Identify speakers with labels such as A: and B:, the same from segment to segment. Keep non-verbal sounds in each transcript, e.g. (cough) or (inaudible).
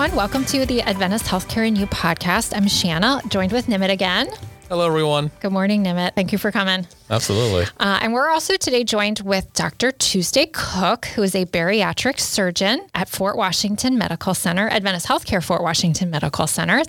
A: everyone. Welcome to the Adventist Healthcare and You podcast. I'm Shanna, joined with Nimeet again.
B: Hello, everyone.
A: Good morning, Nimeet. Thank you for coming.
B: Absolutely.
A: Uh, and we're also today joined with Dr. Tuesday Cook, who is a bariatric surgeon at Fort Washington Medical Center, Adventist Healthcare Fort Washington Medical Center.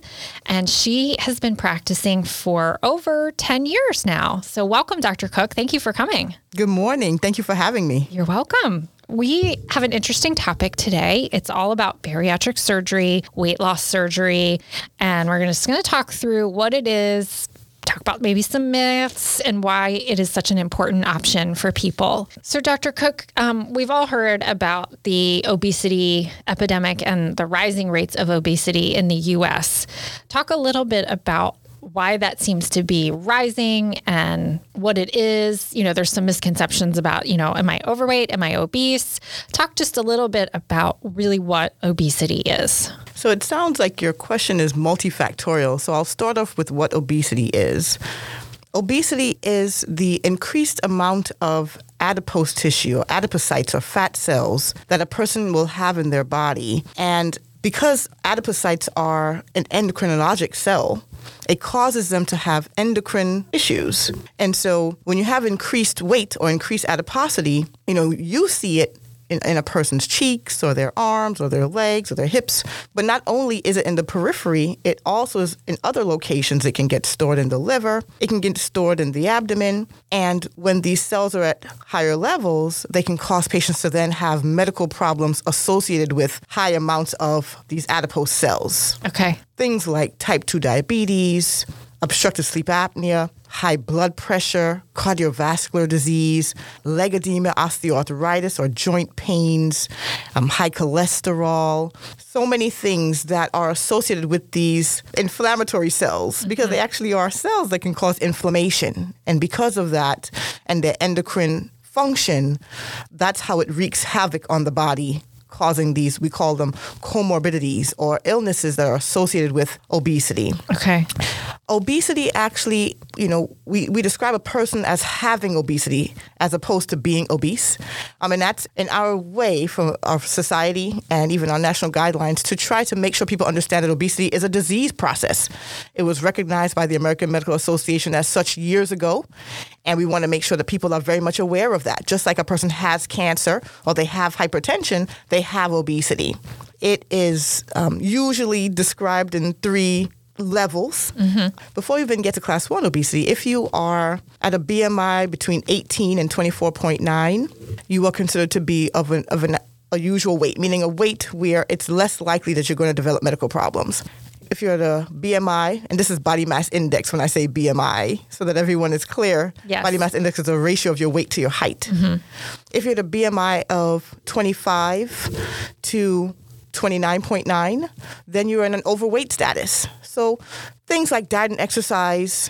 A: And she has been practicing for over 10 years now. So, welcome, Dr. Cook. Thank you for coming.
C: Good morning. Thank you for having me.
A: You're welcome. We have an interesting topic today. It's all about bariatric surgery, weight loss surgery, and we're just going to talk through what it is, talk about maybe some myths and why it is such an important option for people. So, Dr. Cook, um, we've all heard about the obesity epidemic and the rising rates of obesity in the US. Talk a little bit about why that seems to be rising and what it is. You know, there's some misconceptions about, you know, am I overweight? Am I obese? Talk just a little bit about really what obesity is.
C: So it sounds like your question is multifactorial. So I'll start off with what obesity is. Obesity is the increased amount of adipose tissue or adipocytes or fat cells that a person will have in their body. And because adipocytes are an endocrinologic cell, it causes them to have endocrine issues. And so when you have increased weight or increased adiposity, you know, you see it in, in, a person's cheeks or their arms or their legs or their hips. But not only is it in the periphery, it also is in other locations. It can get stored in the liver, it can get stored in the abdomen. And when these cells are at higher levels, they can cause patients to then have medical problems associated with high amounts of these adipose cells.
A: Okay.
C: Things like type 2 diabetes, obstructive sleep apnea, high blood pressure, cardiovascular disease, leg edema, osteoarthritis or joint pains, um, high cholesterol, so many things that are associated with these inflammatory cells because mm-hmm. they actually are cells that can cause inflammation. And because of that and their endocrine function, that's how it wreaks havoc on the body causing these, we call them comorbidities or illnesses that are associated with obesity.
A: Okay.
C: Obesity actually, you know, we, we describe a person as having obesity as opposed to being obese. I mean, that's in our way from our society and even our national guidelines to try to make sure people understand that obesity is a disease process. It was recognized by the American Medical Association as such years ago. And we want to make sure that people are very much aware of that. Just like a person has cancer or they have hypertension, they have obesity. It is um, usually described in three levels. Mm-hmm. Before you even get to class one obesity, if you are at a BMI between 18 and 24.9, you are considered to be of an, of an a usual weight, meaning a weight where it's less likely that you're going to develop medical problems if you're at a BMI, and this is body mass index when I say BMI, so that everyone is clear,
A: yes.
C: body mass index is a ratio of your weight to your height. Mm-hmm. If you're at a BMI of 25 to 29.9, then you're in an overweight status. So things like diet and exercise,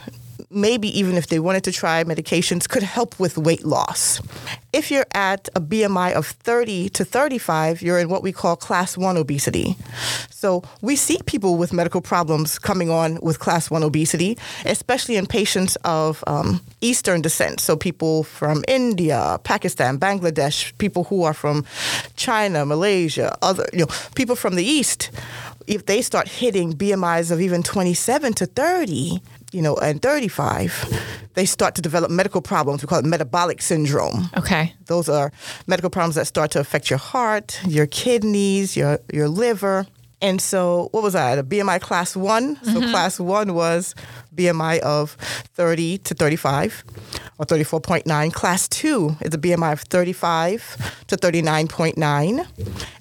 C: maybe even if they wanted to try medications, could help with weight loss. If you're at a BMI of 30 to 35, you're in what we call class 1 obesity. So we see people with medical problems coming on with class 1 obesity, especially in patients of um, Eastern descent. So people from India, Pakistan, Bangladesh, people who are from China, Malaysia, other, you know, people from the East if they start hitting BMIs of even 27 to 30, you know, and 35, they start to develop medical problems. We call it metabolic syndrome.
A: Okay.
C: Those are medical problems that start to affect your heart, your kidneys, your, your liver. And so, what was I at a BMI class one? So, mm-hmm. class one was BMI of 30 to 35 or 34.9. Class 2 is a BMI of 35 to 39.9.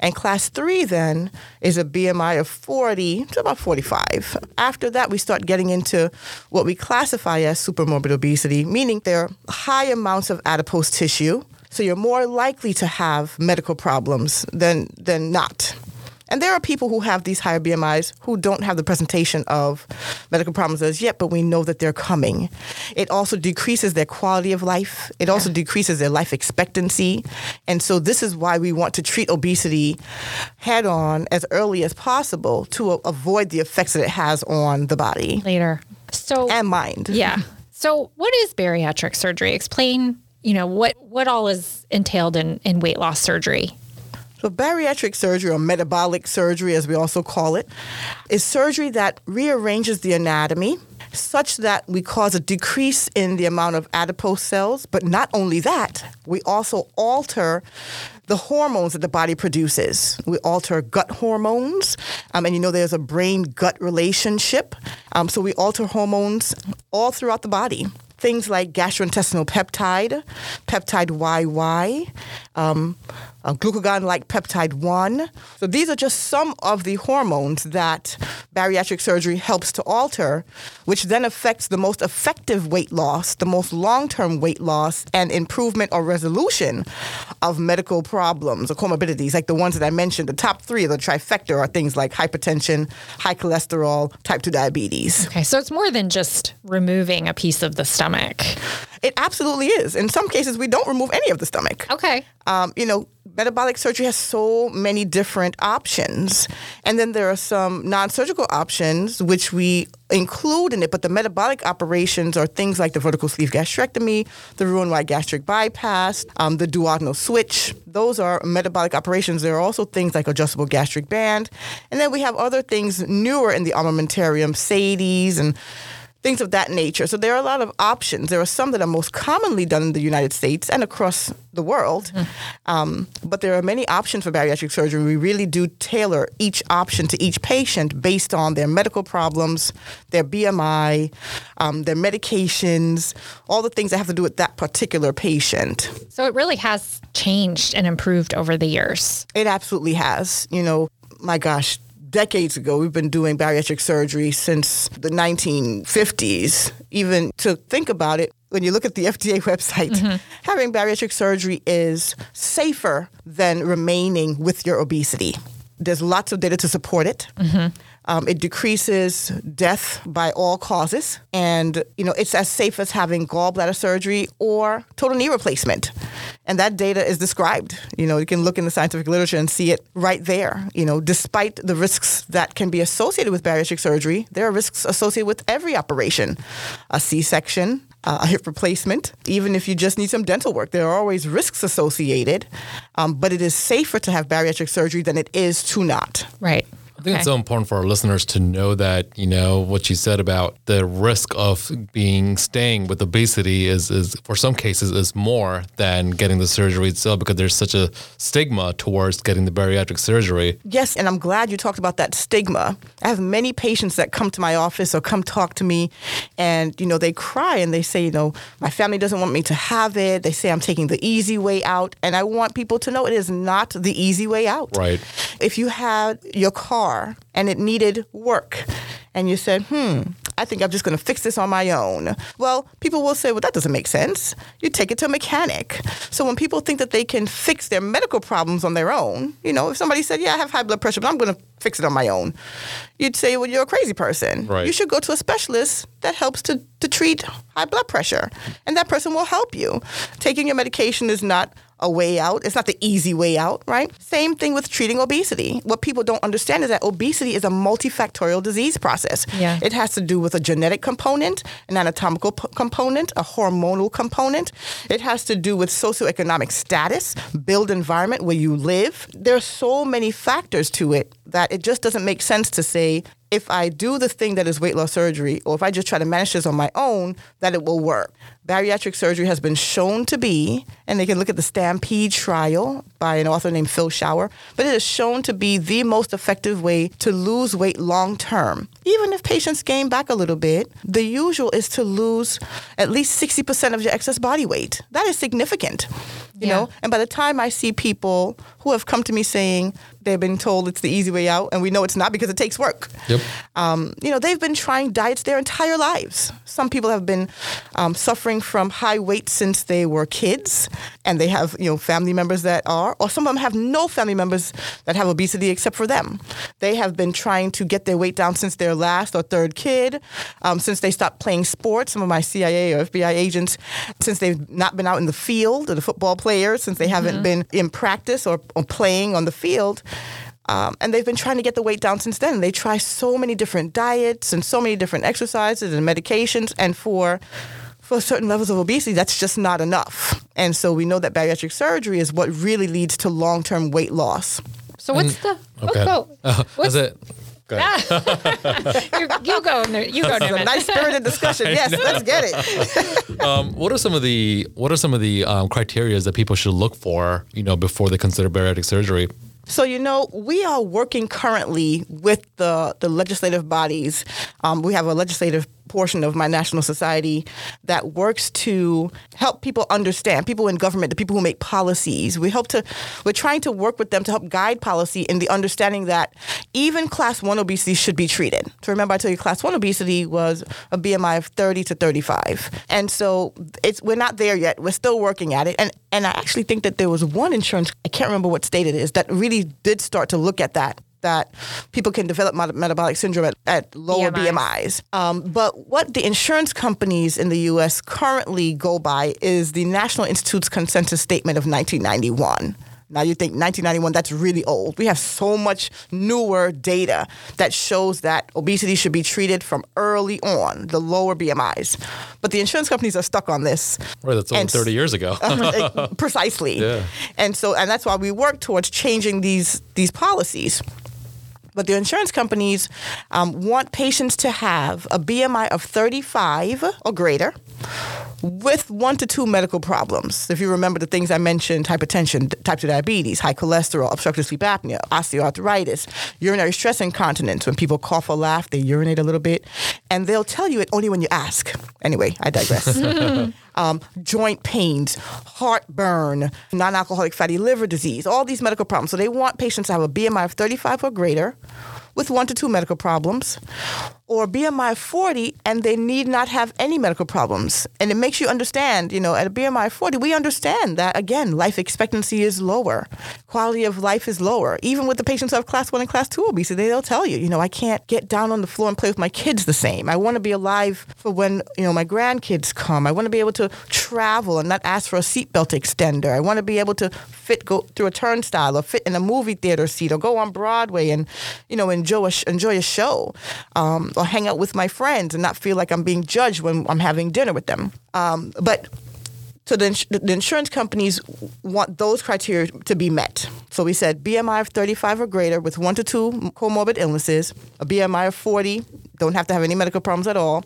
C: And class 3 then is a BMI of 40 to about 45. After that, we start getting into what we classify as supermorbid obesity, meaning there are high amounts of adipose tissue. So you're more likely to have medical problems than, than not. And there are people who have these higher BMIs who don't have the presentation of medical problems as yet, but we know that they're coming. It also decreases their quality of life. It also decreases their life expectancy. And so this is why we want to treat obesity head on as early as possible to avoid the effects that it has on the body.
A: Later. So
C: and mind.
A: Yeah. So what is bariatric surgery? Explain, you know, what what all is entailed in, in weight loss surgery.
C: So, bariatric surgery, or metabolic surgery as we also call it, is surgery that rearranges the anatomy such that we cause a decrease in the amount of adipose cells. But not only that, we also alter the hormones that the body produces. We alter gut hormones, um, and you know there's a brain gut relationship. Um, so we alter hormones all throughout the body things like gastrointestinal peptide, peptide YY, um, uh, glucagon like peptide 1. So these are just some of the hormones that bariatric surgery helps to alter, which then affects the most effective weight loss, the most long term weight loss, and improvement or resolution of medical problems or comorbidities, like the ones that I mentioned. The top three of the trifecta are things like hypertension, high cholesterol, type 2 diabetes.
A: Okay, so it's more than just removing a piece of the stomach.
C: It absolutely is. In some cases, we don't remove any of the stomach.
A: Okay.
C: Um, you know, metabolic surgery has so many different options. And then there are some non surgical options which we include in it, but the metabolic operations are things like the vertical sleeve gastrectomy, the Roux-en-Y gastric bypass, um, the duodenal switch. Those are metabolic operations. There are also things like adjustable gastric band. And then we have other things newer in the armamentarium, SADI-S and things of that nature. So there are a lot of options. There are some that are most commonly done in the United States and across the world, mm. um, but there are many options for bariatric surgery. We really do tailor each option to each patient based on their medical problems, their BMI, um, their medications, all the things that have to do with that particular patient.
A: So it really has changed and improved over the years.
C: It absolutely has. You know, my gosh, decades ago. We've been doing bariatric surgery since the 1950s. Even to think about it, when you look at the (laughs) FDA website, mm-hmm. having bariatric surgery is safer than remaining with your obesity. There's lots of data to support it. Mm-hmm. Um, it decreases death by all causes, and you know it's as safe as having gallbladder surgery or total knee replacement. And that data is described. You know, you can look in the scientific literature and see it right there. You know, despite the risks that can be associated with bariatric surgery, there are risks associated with every operation, a C-section, uh, a hip replacement, even if you just need some dental work. There are always risks associated, um, but it is safer to have bariatric surgery than it is to not.
A: Right.
B: I think okay. it's so important for our listeners to know that, you know, what you said about the risk of being staying with obesity is, is for some cases is more than getting the surgery itself because there's such a stigma towards getting the bariatric surgery.
C: Yes, and I'm glad you talked about that stigma. I have many patients that come to my office or come talk to me and, you know, they cry and they say, you know, my family doesn't want me to have it. They say I'm taking the easy way out. And I want people to know it is not the easy way out.
B: Right.
C: If you had your car car and it needed work. And you said, hmm, I think I'm just going to fix this on my own. Well, people will say, well, that doesn't make sense. You take it to a mechanic. So when people think that they can fix their medical problems on their own, you know, if somebody said, yeah, I have high blood pressure, but I'm going to fix it on my own, you'd say, well, you're a crazy person.
B: Right.
C: You should go to a specialist that helps to, to treat high blood pressure. And that person will help you. Taking your medication is not a way out. It's not the easy way out, right? Same thing with treating obesity. What people don't understand is that obesity is a multifactorial disease process.
A: Yeah.
C: It has to do with a genetic component, an anatomical p- component, a hormonal component. It has to do with socioeconomic status, build environment where you live. There are so many factors to it that it just doesn't make sense to say if I do the thing that is weight loss surgery, or if I just try to manage this on my own, that it will work. Bariatric surgery has been shown to be, and they can look at the Stampede trial by an author named Phil Schauer, but it is shown to be the most effective way to lose weight long term. Even if patients gain back a little bit, the usual is to lose at least 60% of your excess body weight. That is significant you yeah. know and by the time i see people who have come to me saying they've been told it's the easy way out and we know it's not because it takes work
B: yep.
C: Um, you know they've been trying diets their entire lives some people have been um, suffering from high weight since they were kids and they have you know family members that are or some of them have no family members that have obesity except for them they have been trying to get their weight down since their last or third kid um, since they stopped playing sports some of my cia or fbi agents since they've not been out in the field or the football players since they mm-hmm. haven't been in practice or, or playing on the field. Um, and they've been trying to get the weight down since then. They try so many different diets and so many different exercises and medications. And for for certain levels of obesity, that's just not enough. And so we know that bariatric surgery is what really leads to long term weight loss.
A: So what's the
B: Okay.
A: oh, (laughs)
B: Uh,
A: what's,
B: it. Go (laughs)
A: you, you go Ner- you go
C: It's a nice spirited discussion. (laughs) Yes, let's get it.
B: Um, what are some of the what are some of the um, criteria that people should look for, you know, before they consider bariatric surgery?
C: So you know, we are working currently with the the legislative bodies. Um, we have a legislative portion of my national society that works to help people understand people in government the people who make policies. We hope to we're trying to work with them to help guide policy in the understanding that even class 1 obesity should be treated. So remember i told you class 1 obesity was a bmi of 30 to 35 and so it's we're not there yet. We're still working at it. And and i actually think that there was one insurance i can't remember what state it is that really did start to look at that that people can develop metabolic syndrome at, at lower BMIs.
A: BMIs.
C: Um, but what the insurance companies in the U.S. currently go by is the National Institute's consensus statement of 1991. Now you think 1991, that's really old. We have so much newer data that shows that obesity should be treated from early on, the lower BMIs. But the insurance companies are stuck on this.
B: Right, that's over
C: And
B: 30 years ago. (laughs) (laughs)
C: precisely.
B: Yeah.
C: And so and that's why we work towards changing these these policies. But the insurance companies um, want patients to have a BMI of 35 or greater with one to two medical problems. If you remember the things I mentioned hypertension, type 2 diabetes, high cholesterol, obstructive sleep apnea, osteoarthritis, urinary stress incontinence. When people cough or laugh, they urinate a little bit. And they'll tell you it only when you ask. Anyway, I digress. (laughs) um, joint pains, heartburn, non alcoholic fatty liver disease, all these medical problems. So they want patients to have a BMI of 35 or greater with one to two medical problems, or BMI 40 and they need not have any medical problems. And it makes you understand, you know, at a BMI 40, we understand that, again, life expectancy is lower, quality of life is lower. Even with the patients who have class 1 and class 2 obesity, they'll tell you, you know, I can't get down on the floor and play with my kids the same. I want to be alive for when, you know, my grandkids come. I want to be able to travel and not ask for a seatbelt extender. I want to be able to fit, go through a turnstile or fit in a movie theater seat or go on Broadway and, you know, enjoy a, enjoy a show um, or hang out with my friends and not feel like I'm being judged when I'm having dinner with them. Um, but so the, the insurance companies want those criteria to be met. So we said BMI of 35 or greater with one to two comorbid illnesses, a BMI of 40, don't have to have any medical problems at all.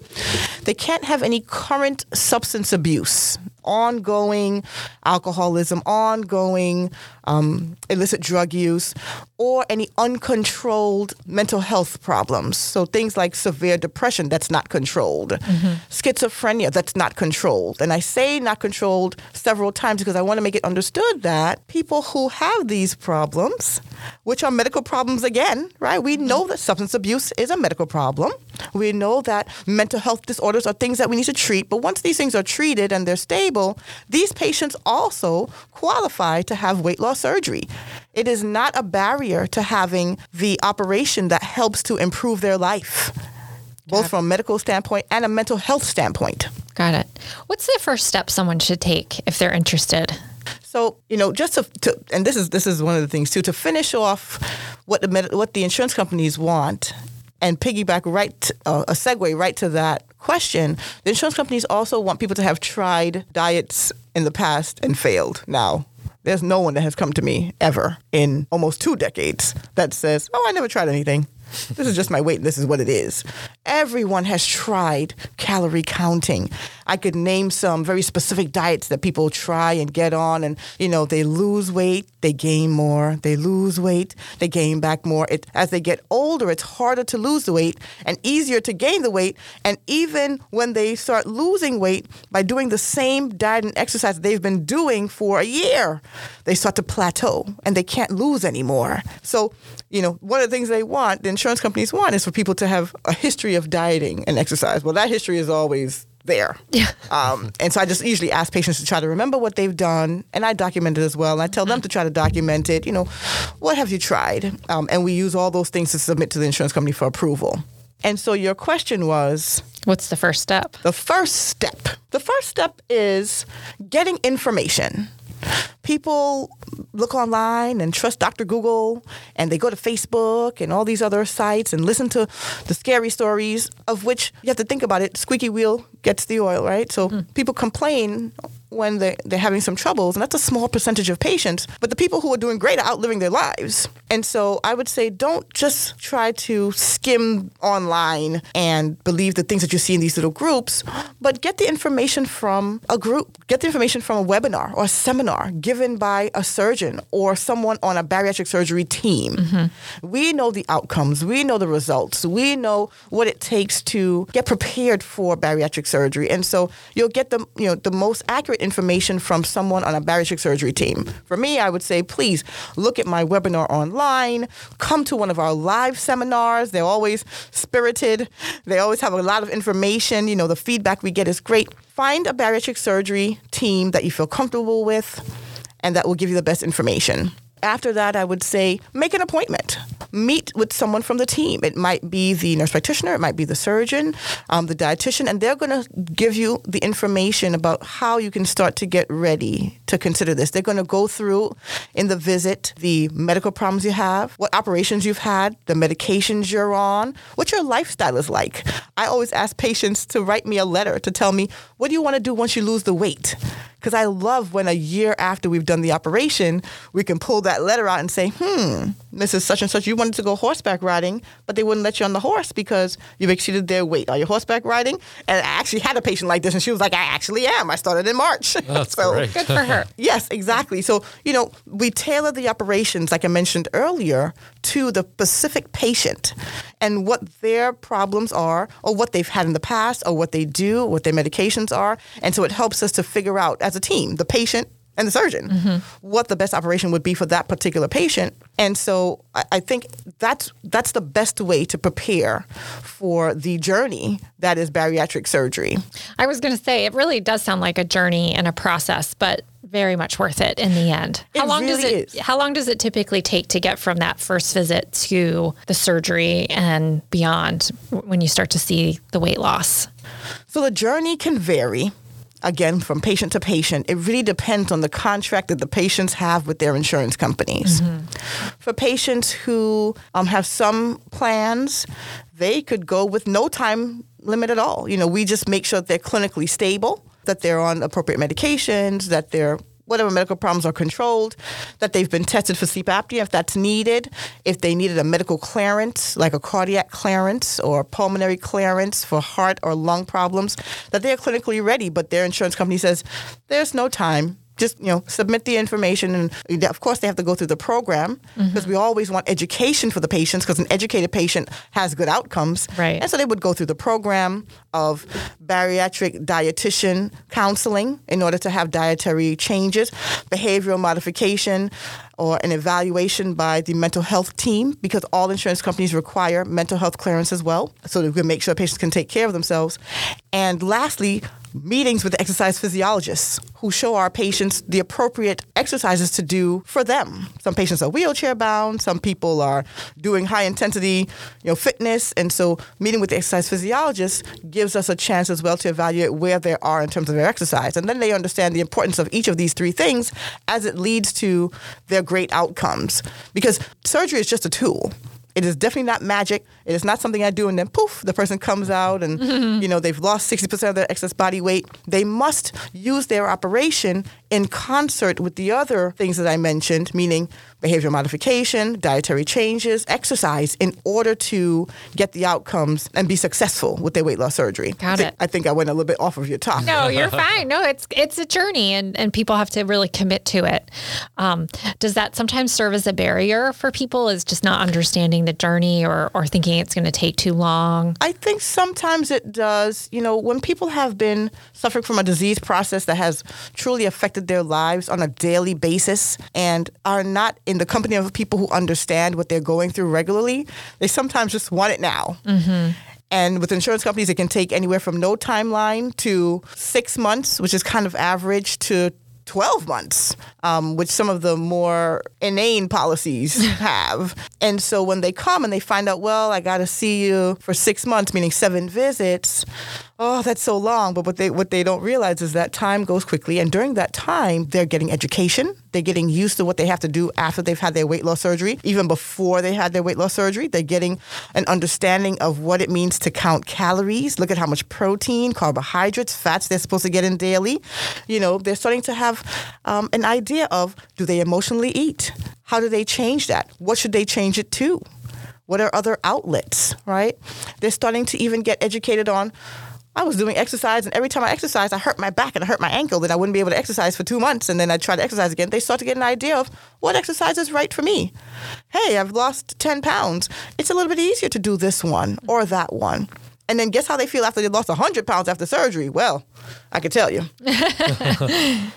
C: They can't have any current substance abuse, ongoing alcoholism, ongoing um, illicit drug use, or any uncontrolled mental health problems. So things like severe depression that's not controlled, mm-hmm. schizophrenia that's not controlled. And I say not controlled several times because I want to make it understood that people who have these problems, which are medical problems again, right? We know that substance abuse is a medical problem. We know that mental health disorders are things that we need to treat. But once these things are treated and they're stable, these patients also qualify to have weight loss surgery. It is not a barrier to having the operation that helps to improve their life, both from a medical standpoint and a mental health standpoint.
A: Got it. What's the first step someone should take if they're interested?
C: So you know, just to, to and this is this is one of the things too to finish off what the med- what the insurance companies want and piggyback right to, uh, a segue right to that question. The insurance companies also want people to have tried diets in the past and failed. Now, there's no one that has come to me ever in almost two decades that says, "Oh, I never tried anything." This is just my weight and this is what it is. Everyone has tried calorie counting. I could name some very specific diets that people try and get on and you know, they lose weight, they gain more, they lose weight, they gain back more. It, as they get older, it's harder to lose the weight and easier to gain the weight. And even when they start losing weight by doing the same diet and exercise they've been doing for a year, they start to plateau and they can't lose anymore. So, you know, one of the things they want, the insurance companies want, is for people to have a history of dieting and exercise. Well, that history is always there.
A: Yeah.
C: Um, and so I just usually ask patients to try to remember what they've done, and I document it as well. And I tell them to try to document it. You know, what have you tried? Um, and we use all those things to submit to the insurance company for approval. And so your question was
A: What's the first step?
C: the first step. The first step is getting information. People look online and trust Dr. Google and they go to Facebook and all these other sites and listen to the scary stories of which you have to think about it squeaky wheel gets the oil, right? So hmm. people complain when they, they're having some troubles, and that's a small percentage of patients. But the people who are doing great are outliving their lives. And so I would say don't just try to skim online and believe the things that you see in these little groups, but get the information from a group. Get the information from a webinar or a seminar given by a surgeon or someone on a bariatric surgery team. Mm-hmm. We know the outcomes, we know the results, we know what it takes to get prepared for bariatric surgery. And so you'll get the you know the most accurate information from someone on a bariatric surgery team. For me, I would say please look at my webinar online, come to one of our live seminars. They're always spirited. They always have a lot of information. You know, the feedback we get is great. Find a bariatric surgery team that you feel comfortable with and that will give you the best information. After that, I would say make an appointment. Meet with someone from the team. It might be the nurse practitioner, it might be the surgeon, um, the dietitian, and they're going to give you the information about how you can start to get ready to consider this. They're going to go through in the visit the medical problems you have, what operations you've had, the medications you're on, what your lifestyle is like. I always ask patients to write me a letter to tell me what do you want to do once you lose the weight because I love when a year after we've done the operation, we can pull that letter out and say, hmm, Mrs. Such and Such, you wanted to go horseback riding, but they wouldn't let you on the horse because you've exceeded their weight. Are you horseback riding? And I actually had a patient like this, and she was like, I actually am. I started in March.
B: That's (laughs)
C: So-
B: great. (laughs)
A: Good for her.
C: Yes, exactly. So, you know, we tailor the operations, like I mentioned earlier, to the specific patient and what their problems are, or what they've had in the past, or what they do, what their medications are. And so it helps us to figure out as a team, the patient and the surgeon, mm-hmm. what the best operation would be for that particular patient. And so I, I think that's that's the best way to prepare for the journey that is bariatric surgery.
A: I was going to say it really does sound like a journey and a process, but very much worth it in the end.
C: It
A: how long does
C: really
A: it
C: is.
A: how long does it typically take to get from that first visit to the surgery and beyond when you start to see the weight loss?
C: So the journey can vary. Again, from patient to patient, it really depends on the contract that the patients have with their insurance companies. For patients who um, have some plans, they could go with no time limit at all. You know, we just make sure that they're clinically stable, that they're on appropriate medications, that they're whatever medical problems are controlled, that they've been tested for sleep apnea if that's needed, if they needed a medical clearance, like a cardiac clearance or pulmonary clearance for heart or lung problems, that they're clinically ready, but their insurance company says, there's no time. Just you know, submit the information, and of course they have to go through the program mm-hmm. because we always want education for the patients because an educated patient has good outcomes.
A: Right.
C: And so they would go through the program of bariatric dietitian counseling in order to have dietary changes, behavioral modification, or an evaluation by the mental health team because all insurance companies require mental health clearance as well, so that we can make sure patients can take care of themselves. And lastly, meetings with exercise physiologists who show our patients the appropriate exercises to do for them. Some patients are wheelchair bound, some people are doing high intensity, you know, fitness, and so meeting with the exercise physiologist gives us a chance as well to evaluate where they are in terms of their exercise. And then they understand the importance of each of these three things as it leads to their great outcomes. Because surgery is just a tool. It is definitely not magic. It is not something I do and then poof, the person comes out and (laughs) you know they've lost 60% of their excess body weight. They must use their operation in concert with the other things that I mentioned, meaning behavioral modification, dietary changes, exercise in order to get the outcomes and be successful with their weight loss surgery.
A: Got
C: I
A: it.
C: I think I went a little bit off of your topic.
A: No, you're (laughs) fine. No, it's it's a journey, and and people have to really commit to it. Um, does that sometimes serve as a barrier for people? Is just not understanding the journey or or thinking it's going to take too long?
C: I think sometimes it does. You know, when people have been suffering from a disease process that has truly affected their lives on a daily basis and are not in the company of people who understand what they're going through regularly, they sometimes just want it now. And with insurance companies, it can take anywhere from no timeline to six months, which is kind of average, to 12 months, um, which some of the more inane policies (laughs) have. And so when they come and they find out, well, I got to see you for six months, meaning seven visits, oh, that's so long. But what they what they don't realize is that time goes quickly, and during that time, they're getting education. They're getting used to what they have to do after they've had their weight loss surgery. Even before they had their weight loss surgery, they're getting an understanding of what it means to count calories. Look at how much protein, carbohydrates, fats they're supposed to get in daily. You know, they're starting to have um, an idea of do they emotionally eat? How do they change that? What should they change it to? What are other outlets, right? They're starting to even get educated on. I was doing exercise, and every time I exercised, I hurt my back and I hurt my ankle. That I wouldn't be able to exercise for two months, and then I try to exercise again. They start to get an idea of what exercise is right for me. Hey, I've lost ten pounds. It's a little bit easier to do this one or that one. And then guess how they feel after they lost 100 pounds after surgery? Well, I can tell you. (laughs)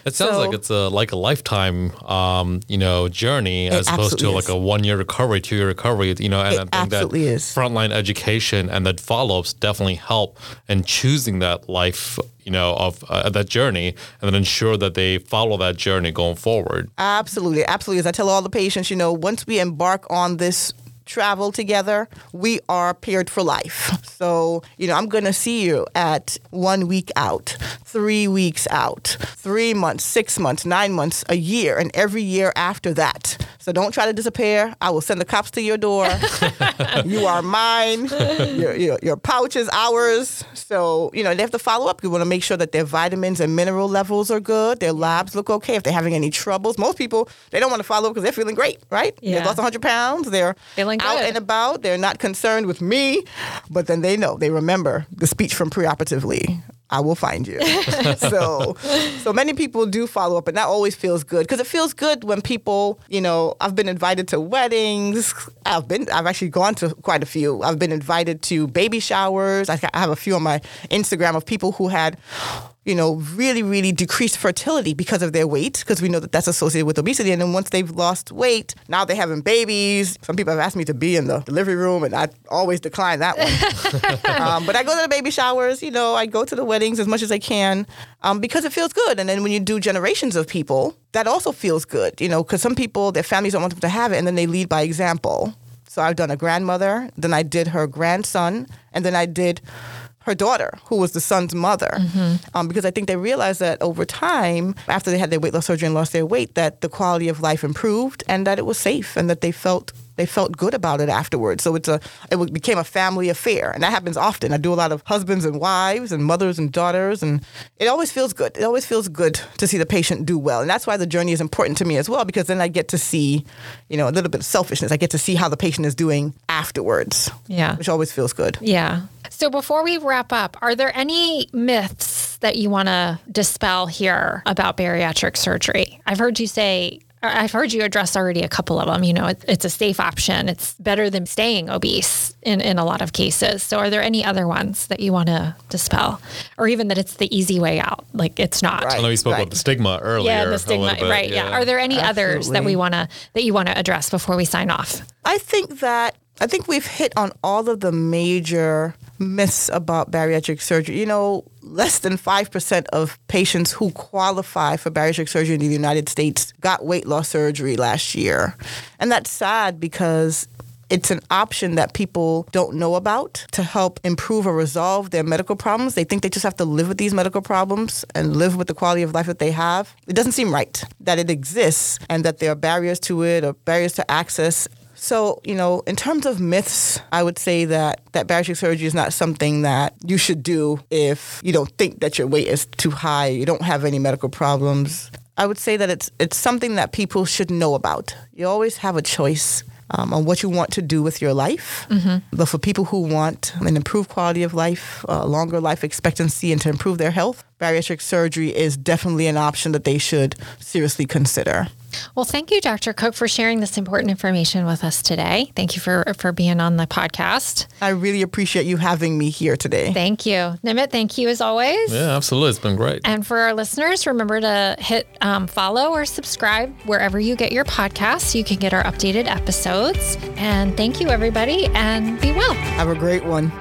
B: It sounds
C: So-
B: like it's a like a lifetime, um, you know, journey as opposed to
C: absolutely
B: like a one year recovery, two year recovery. You know, and
C: It
B: I think
C: absolutely
B: that
C: is.
B: frontline education and that follow ups definitely help in choosing that life, you know, of uh, that journey, and then ensure that they follow that journey going forward.
C: Absolutely, absolutely. As I tell all the patients, you know, once we embark on this travel together, we are paired for life. (laughs) So, you know, I'm going to see you at one week out, three weeks out, three months, six months, nine months, a year, and every year after that. So don't try to disappear. I will send the cops to your door. (laughs) you are mine. Your, your, your pouch is ours. So, you know, they have to follow up. You want to make sure that their vitamins and mineral levels are good. Their labs look okay. If they're having any troubles, most people, they don't want to follow up because they're feeling great, right?
A: Yeah.
C: They lost 100 pounds. They're
A: Feeling
C: out
A: good.
C: and about. They're not concerned with me. But then they know, they remember the speech from preoperatively. I will find you. (laughs) so, so many people do follow up, and that always feels good because it feels good when people, you know, I've been invited to weddings. I've been, I've actually gone to quite a few. I've been invited to baby showers. I I have a few on my Instagram of people who had, you know, really, really decreased fertility because of their weight, because we know that that's associated with obesity. And then once they've lost weight, now they're having babies. Some people have asked me to be in the delivery room, and I always decline that one. (laughs) um, but I go to the baby showers, you know, I go to the weddings as much as I can um, because it feels good. And then when you do generations of people, that also feels good, you know, because some people, their families don't want them to have it, and then they lead by example. So I've done a grandmother, then I did her grandson, and then I did her daughter, who was the son's mother, um, because I think they realized that over time, after they had their weight loss surgery and lost their weight, that the quality of life improved and that it was safe and that they felt they felt good about it afterwards. So it's a it became a family affair, and that happens often. I do a lot of husbands and wives and mothers and daughters, and it always feels good. It always feels good to see the patient do well, and that's why the journey is important to me as well, because then I get to see, you know, a little bit of selfishness. I get to see how the patient is doing afterwards,
A: Yeah.
C: which always feels good.
A: Yeah. So before we wrap up, are there any myths that you want to dispel here about bariatric surgery? I've heard you say, I've heard you address already a couple of them. You know, it, it's a safe option. It's better than staying obese in, in a lot of cases. So are there any other ones that you want to dispel? Or even that it's the easy way out? Like it's not.
C: Right.
B: I know you spoke
C: Right.
B: about the stigma earlier.
A: Yeah, the stigma.
B: bit,
A: Right. Yeah. Are there any others that we want to that you want to address before we sign off?
C: I think that I think we've hit on all of the major myths about bariatric surgery. You know, less than 5% of patients who qualify for bariatric surgery in the United States got weight loss surgery last year. And that's sad because it's an option that people don't know about to help improve or resolve their medical problems. They think they just have to live with these medical problems and live with the quality of life that they have. It doesn't seem right that it exists and that there are barriers to it or barriers to access. So, you know, in terms of myths, I would say that, that bariatric surgery is not something that you should do if you don't think that your weight is too high, you don't have any medical problems. I would say that it's it's something that people should know about. You always have a choice um, on what you want to do with your life. But for people who want an improved quality of life, a longer life expectancy, and to improve their health, bariatric surgery is definitely an option that they should seriously consider.
A: Well, thank you, Dr. Cook, for sharing this important information with us today. Thank you for, for being on the podcast.
C: I really appreciate you having me here today.
A: Thank you. Nimeet, thank you as always.
B: Yeah, absolutely. It's been great.
A: And for our listeners, remember to hit um, follow or subscribe wherever you get your podcasts. You can get our updated episodes. And thank you, everybody, and be well.
C: Have a great one.